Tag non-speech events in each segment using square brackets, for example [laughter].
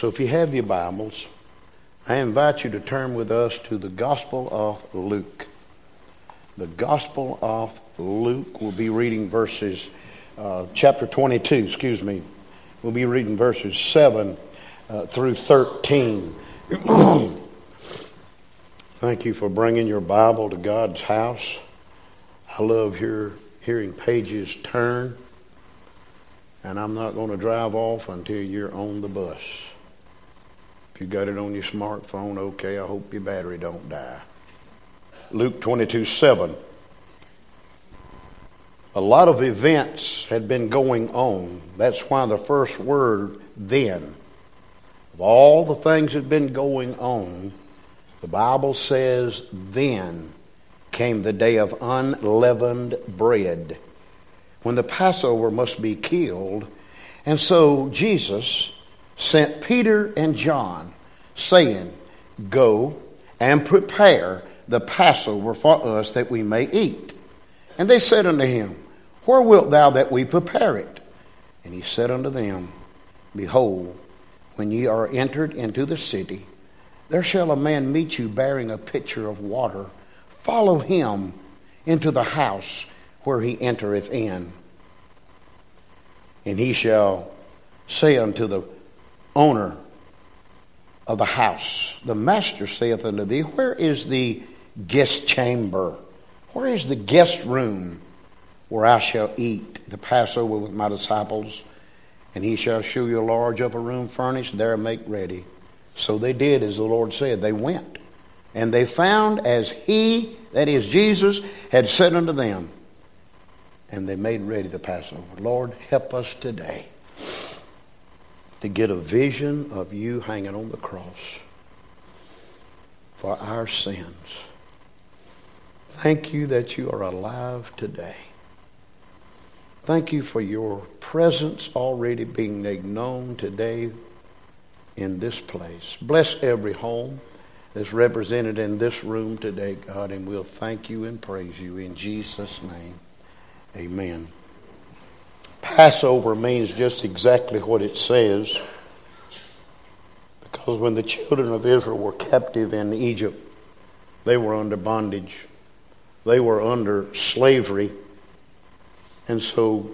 So if you have your Bibles, I invite you to turn with us to the Gospel of Luke. The Gospel of Luke. We'll be reading verses, uh, chapter 22, excuse me. We'll be reading verses 7 uh, through 13. [clears throat] Thank you for bringing your Bible to God's house. I love hear, hearing pages turn, and I'm not going to drive off until you're on the bus. You got it on your smartphone, okay, I hope your battery don't die. Luke 22 7. A lot of events had been going on. That's why the first word, then, of all the things that had been going on, the Bible says, then came the day of unleavened bread, when the Passover must be killed. And so Jesus sent Peter and John, saying, Go and prepare the Passover for us that we may eat. And they said unto him, Where wilt thou that we prepare it? And he said unto them, Behold, when ye are entered into the city, there shall a man meet you bearing a pitcher of water. Follow him into the house where he entereth in. And he shall say unto the owner of the house, The master saith unto thee, Where is the guest chamber? Where is the guest room where I shall eat the Passover with my disciples? And he shall shew you a large upper room furnished, there make ready. So they did as the Lord said. They went. And they found as he, that is Jesus, had said unto them. And they made ready the Passover. Lord, help us today to get a vision of you hanging on the cross for our sins. Thank you that you are alive today. Thank you for your presence already being made known today in this place. Bless every home that's represented in this room today, God, and we'll thank you and praise you in Jesus' name. Amen. Passover means just exactly what it says. Because when the children of Israel were captive in Egypt, they were under bondage, they were under slavery. And so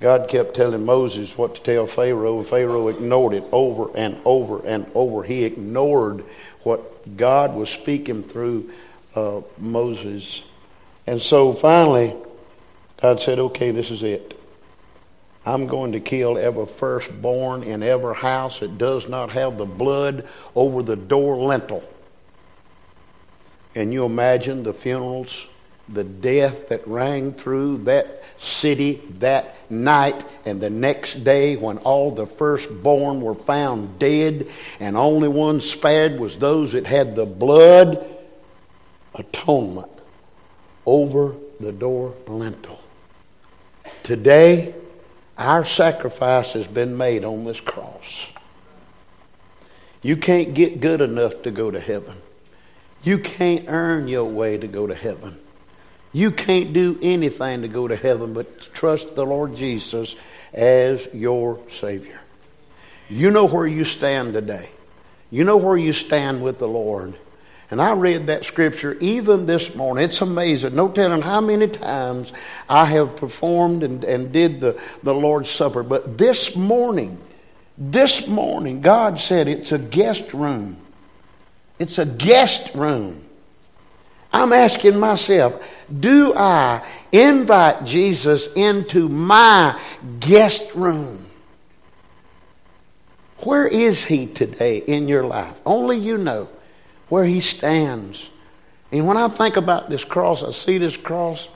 God kept telling Moses what to tell Pharaoh, and Pharaoh ignored it over and over and over. He ignored what God was speaking through uh, Moses. And so finally, God said, Okay, this is it. I'm going to kill every firstborn in every house that does not have the blood over the door lintel. And you imagine the funerals, the death that rang through that city that night and the next day when all the firstborn were found dead and only one spared was those that had the blood atonement over the door lintel. Today, our sacrifice has been made on this cross. You can't get good enough to go to heaven. You can't earn your way to go to heaven. You can't do anything to go to heaven but trust the Lord Jesus as your Savior. You know where you stand today. You know where you stand with the Lord. And I read that scripture even this morning. It's amazing. No telling how many times I have performed and, and did the, the Lord's Supper. But this morning, this morning, God said it's a guest room. It's a guest room. I'm asking myself, do I invite Jesus into my guest room? Where is he today in your life? Only you know where he stands. And when I think about this cross, I see this cross.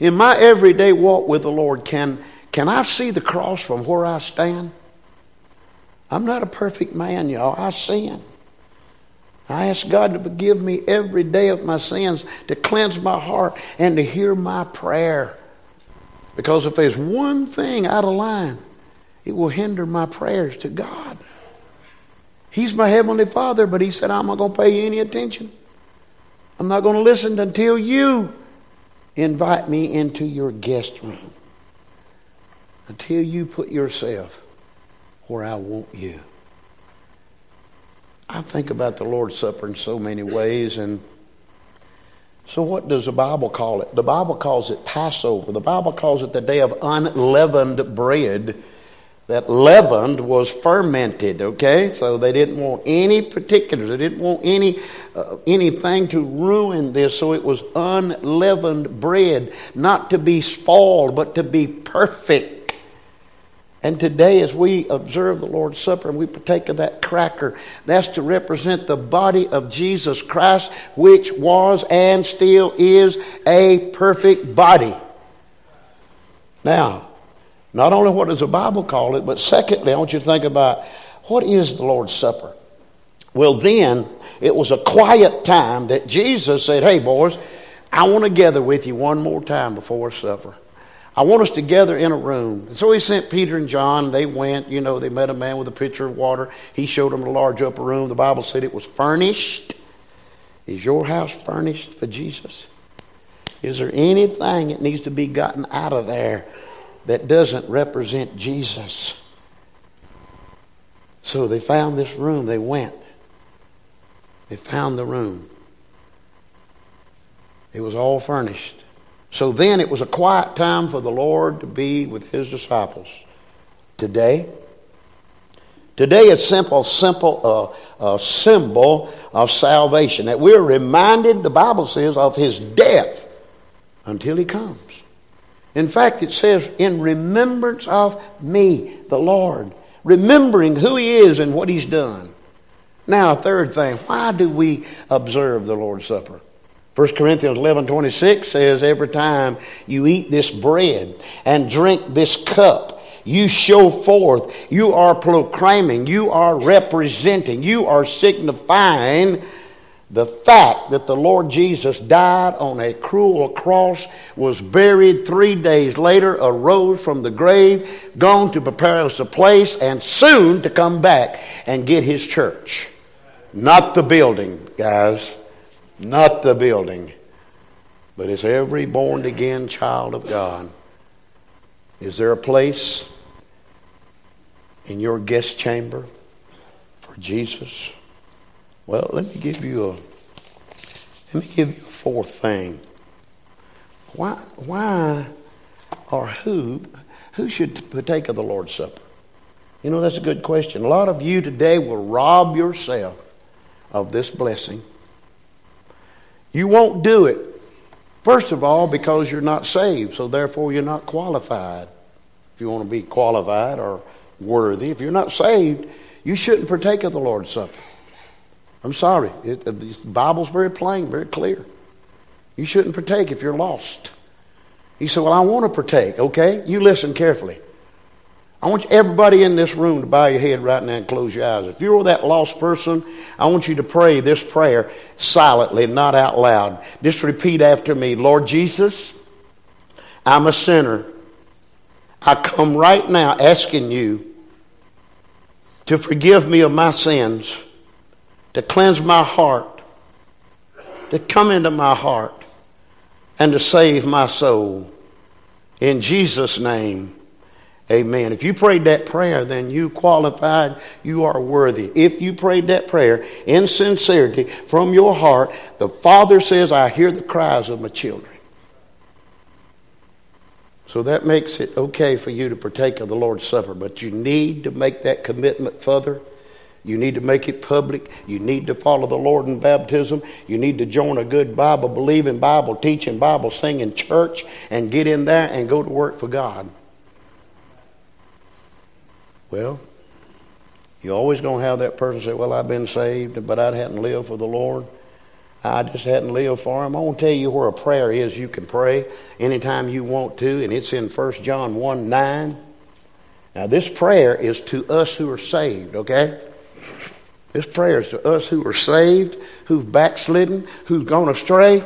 In my everyday walk with the Lord, can, can I see the cross from where I stand? I'm not a perfect man, y'all. I sin. I ask God to forgive me every day of my sins, to cleanse my heart, and to hear my prayer. Because if there's one thing out of line, it will hinder my prayers to God. He's my Heavenly Father, but He said, I'm not going to pay you any attention. I'm not going to listen until you invite me into your guest room. Until you put yourself where I want you. I think about the Lord's Supper in so many ways, and so what does the Bible call it? The Bible calls it Passover. The Bible calls it the day of unleavened bread. That leavened was fermented, okay? So they didn't want any particulars. They didn't want any uh, anything to ruin this. So it was unleavened bread, not to be spoiled, but to be perfect. And today, as we observe the Lord's Supper and we partake of that cracker, that's to represent the body of Jesus Christ, which was and still is a perfect body. Now, not only what does the Bible call it, but secondly, I want you to think about what is the Lord's Supper? Well, then, it was a quiet time that Jesus said, Hey, boys, I want to gather with you one more time before supper. I want us to gather in a room. And so he sent Peter and John. They went, you know, they met a man with a pitcher of water. He showed them a large upper room. The Bible said it was furnished. Is your house furnished for Jesus? Is there anything that needs to be gotten out of there that doesn't represent Jesus? So they found this room. They went. They found the room. It was all furnished. So then it was a quiet time for the Lord to be with his disciples. Today, today a simple, simple, uh, symbol of salvation that we're reminded, the Bible says, of his death until he comes. In fact, it says, in remembrance of me, the Lord, remembering who he is and what he's done. Now, third thing, why do we observe the Lord's Supper? 1 Corinthians 11 26 says, Every time you eat this bread and drink this cup, you show forth, you are proclaiming, you are representing, you are signifying the fact that the Lord Jesus died on a cruel cross, was buried three days later, arose from the grave, gone to prepare us a place, and soon to come back and get his church. Not the building, guys not the building, but it's every born again child of God. Is there a place in your guest chamber for Jesus? Well, let me give you a let me give you a fourth thing. Why why or who who should partake of the Lord's Supper? You know, that's a good question. A lot of you today will rob yourself of this blessing you won't do it, first of all, because you're not saved, so therefore you're not qualified. If you want to be qualified or worthy, if you're not saved, you shouldn't partake of the Lord's Supper. I'm sorry. It, uh, the Bible's very plain, very clear. You shouldn't partake if you're lost. He said, Well, I want to partake, okay? You listen carefully. I want everybody in this room to bow your head right now and close your eyes. If you're that lost person, I want you to pray this prayer silently, not out loud. Just repeat after me Lord Jesus, I'm a sinner. I come right now asking you to forgive me of my sins, to cleanse my heart, to come into my heart, and to save my soul. In Jesus' name. Amen. If you prayed that prayer, then you qualified, you are worthy. If you prayed that prayer in sincerity from your heart, the Father says, I hear the cries of my children. So that makes it okay for you to partake of the Lord's Supper, but you need to make that commitment further. You need to make it public. You need to follow the Lord in baptism. You need to join a good Bible believing, Bible teaching, Bible singing church and get in there and go to work for God. Well, you're always going to have that person say, Well, I've been saved, but I hadn't lived for the Lord. I just hadn't lived for him. I want to tell you where a prayer is you can pray anytime you want to, and it's in 1 John 1 9. Now, this prayer is to us who are saved, okay? This prayer is to us who are saved, who've backslidden, who've gone astray,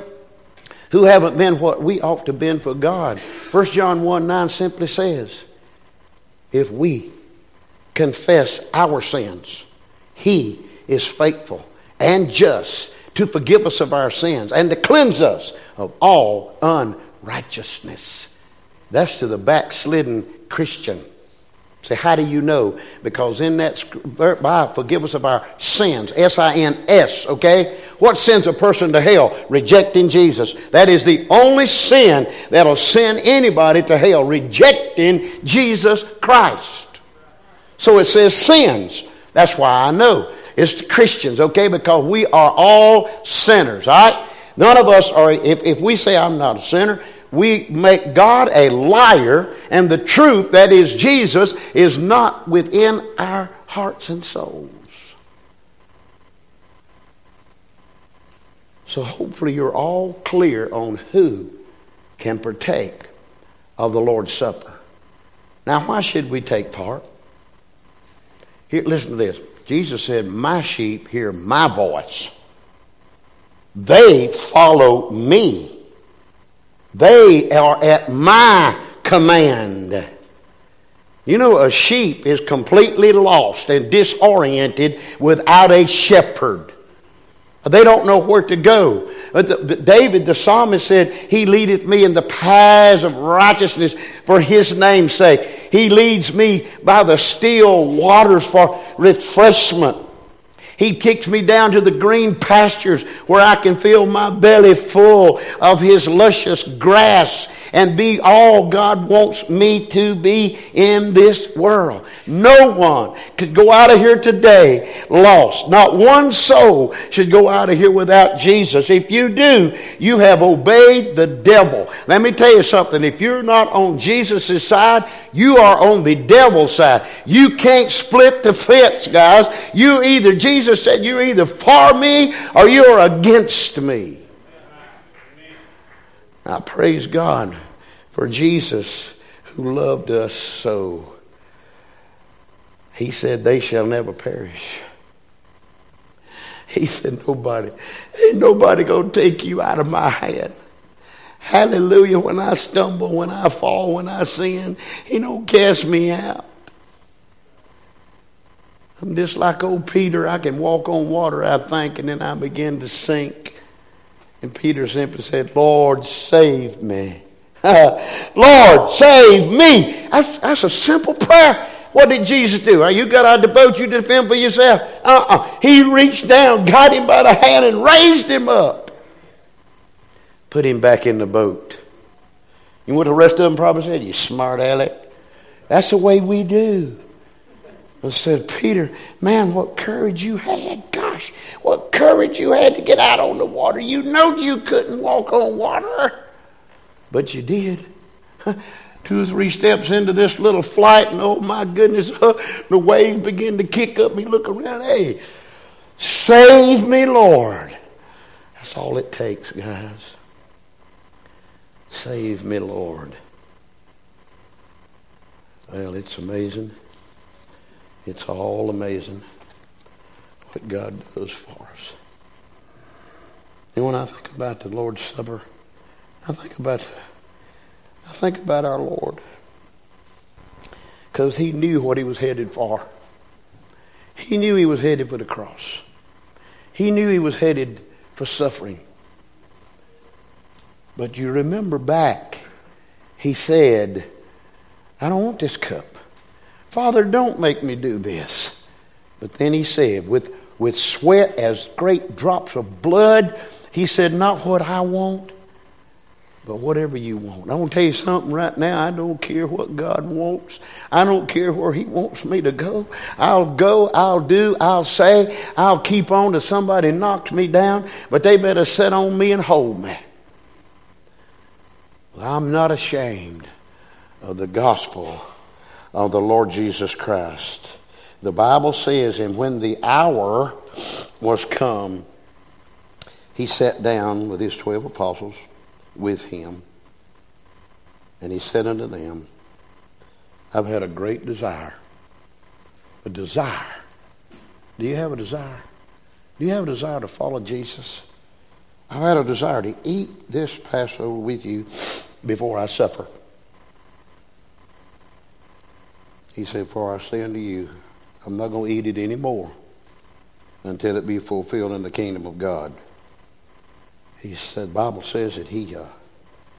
who haven't been what we ought to have been for God. 1 John 1 9 simply says, If we confess our sins, He is faithful and just to forgive us of our sins and to cleanse us of all unrighteousness. That's to the backslidden Christian. Say, how do you know? Because in that Bible, forgive us of our sins, S I N S, okay? What sends a person to hell? Rejecting Jesus. That is the only sin that'll send anybody to hell, rejecting Jesus Christ. So it says sins. That's why I know. It's Christians, okay? Because we are all sinners, all right? None of us are, if, if we say I'm not a sinner, we make God a liar, and the truth, that is Jesus, is not within our hearts and souls. So hopefully you're all clear on who can partake of the Lord's Supper. Now, why should we take part? Here, listen to this. Jesus said, My sheep hear my voice. They follow me. They are at my command. You know, a sheep is completely lost and disoriented without a shepherd. They don't know where to go. But David, the psalmist, said, He leadeth me in the paths of righteousness for His name's sake. He leads me by the still waters for refreshment. He kicks me down to the green pastures where I can feel my belly full of His luscious grass and be all God wants me to be in this world. No one could go out of here today lost. Not one soul should go out of here without Jesus. If you do, you have obeyed the devil. Let me tell you something. If you're not on Jesus' side, you are on the devil's side. You can't split the fence, guys. You either, Jesus said, you're either for me or you're against me. I praise God for Jesus who loved us so. He said, They shall never perish. He said, Nobody, ain't nobody gonna take you out of my hand. Hallelujah. When I stumble, when I fall, when I sin, He don't cast me out. I'm just like old Peter. I can walk on water, I think, and then I begin to sink. And Peter simply said, Lord, save me. [laughs] Lord, save me. That's, that's, a simple prayer. What did Jesus do? You got out of the boat, you defend for yourself. Uh-uh. He reached down, got him by the hand, and raised him up. Put him back in the boat. You know what the rest of them probably said? You smart aleck. That's the way we do. I said, Peter, man, what courage you had. Gosh, what courage you had to get out on the water. You know you couldn't walk on water. But you did. [laughs] Two or three steps into this little flight, and oh my goodness, [laughs] the waves begin to kick up. Me look around, hey, save me, Lord. That's all it takes, guys. Save me, Lord. Well, it's amazing. It's all amazing what God does for us. And when I think about the Lord's Supper, I think about I think about our Lord. Because he knew what he was headed for. He knew he was headed for the cross. He knew he was headed for suffering. But you remember back, he said, I don't want this cup. Father, don't make me do this. But then he said, with, with sweat as great drops of blood, he said, Not what I want, but whatever you want. I want to tell you something right now. I don't care what God wants. I don't care where He wants me to go. I'll go, I'll do, I'll say, I'll keep on till somebody knocks me down, but they better sit on me and hold me. Well, I'm not ashamed of the gospel of the Lord Jesus Christ. The Bible says, and when the hour was come, he sat down with his twelve apostles with him, and he said unto them, I've had a great desire. A desire. Do you have a desire? Do you have a desire to follow Jesus? I've had a desire to eat this Passover with you before I suffer. He said, For I say unto you, I'm not going to eat it anymore until it be fulfilled in the kingdom of God. He said, Bible says that he, uh,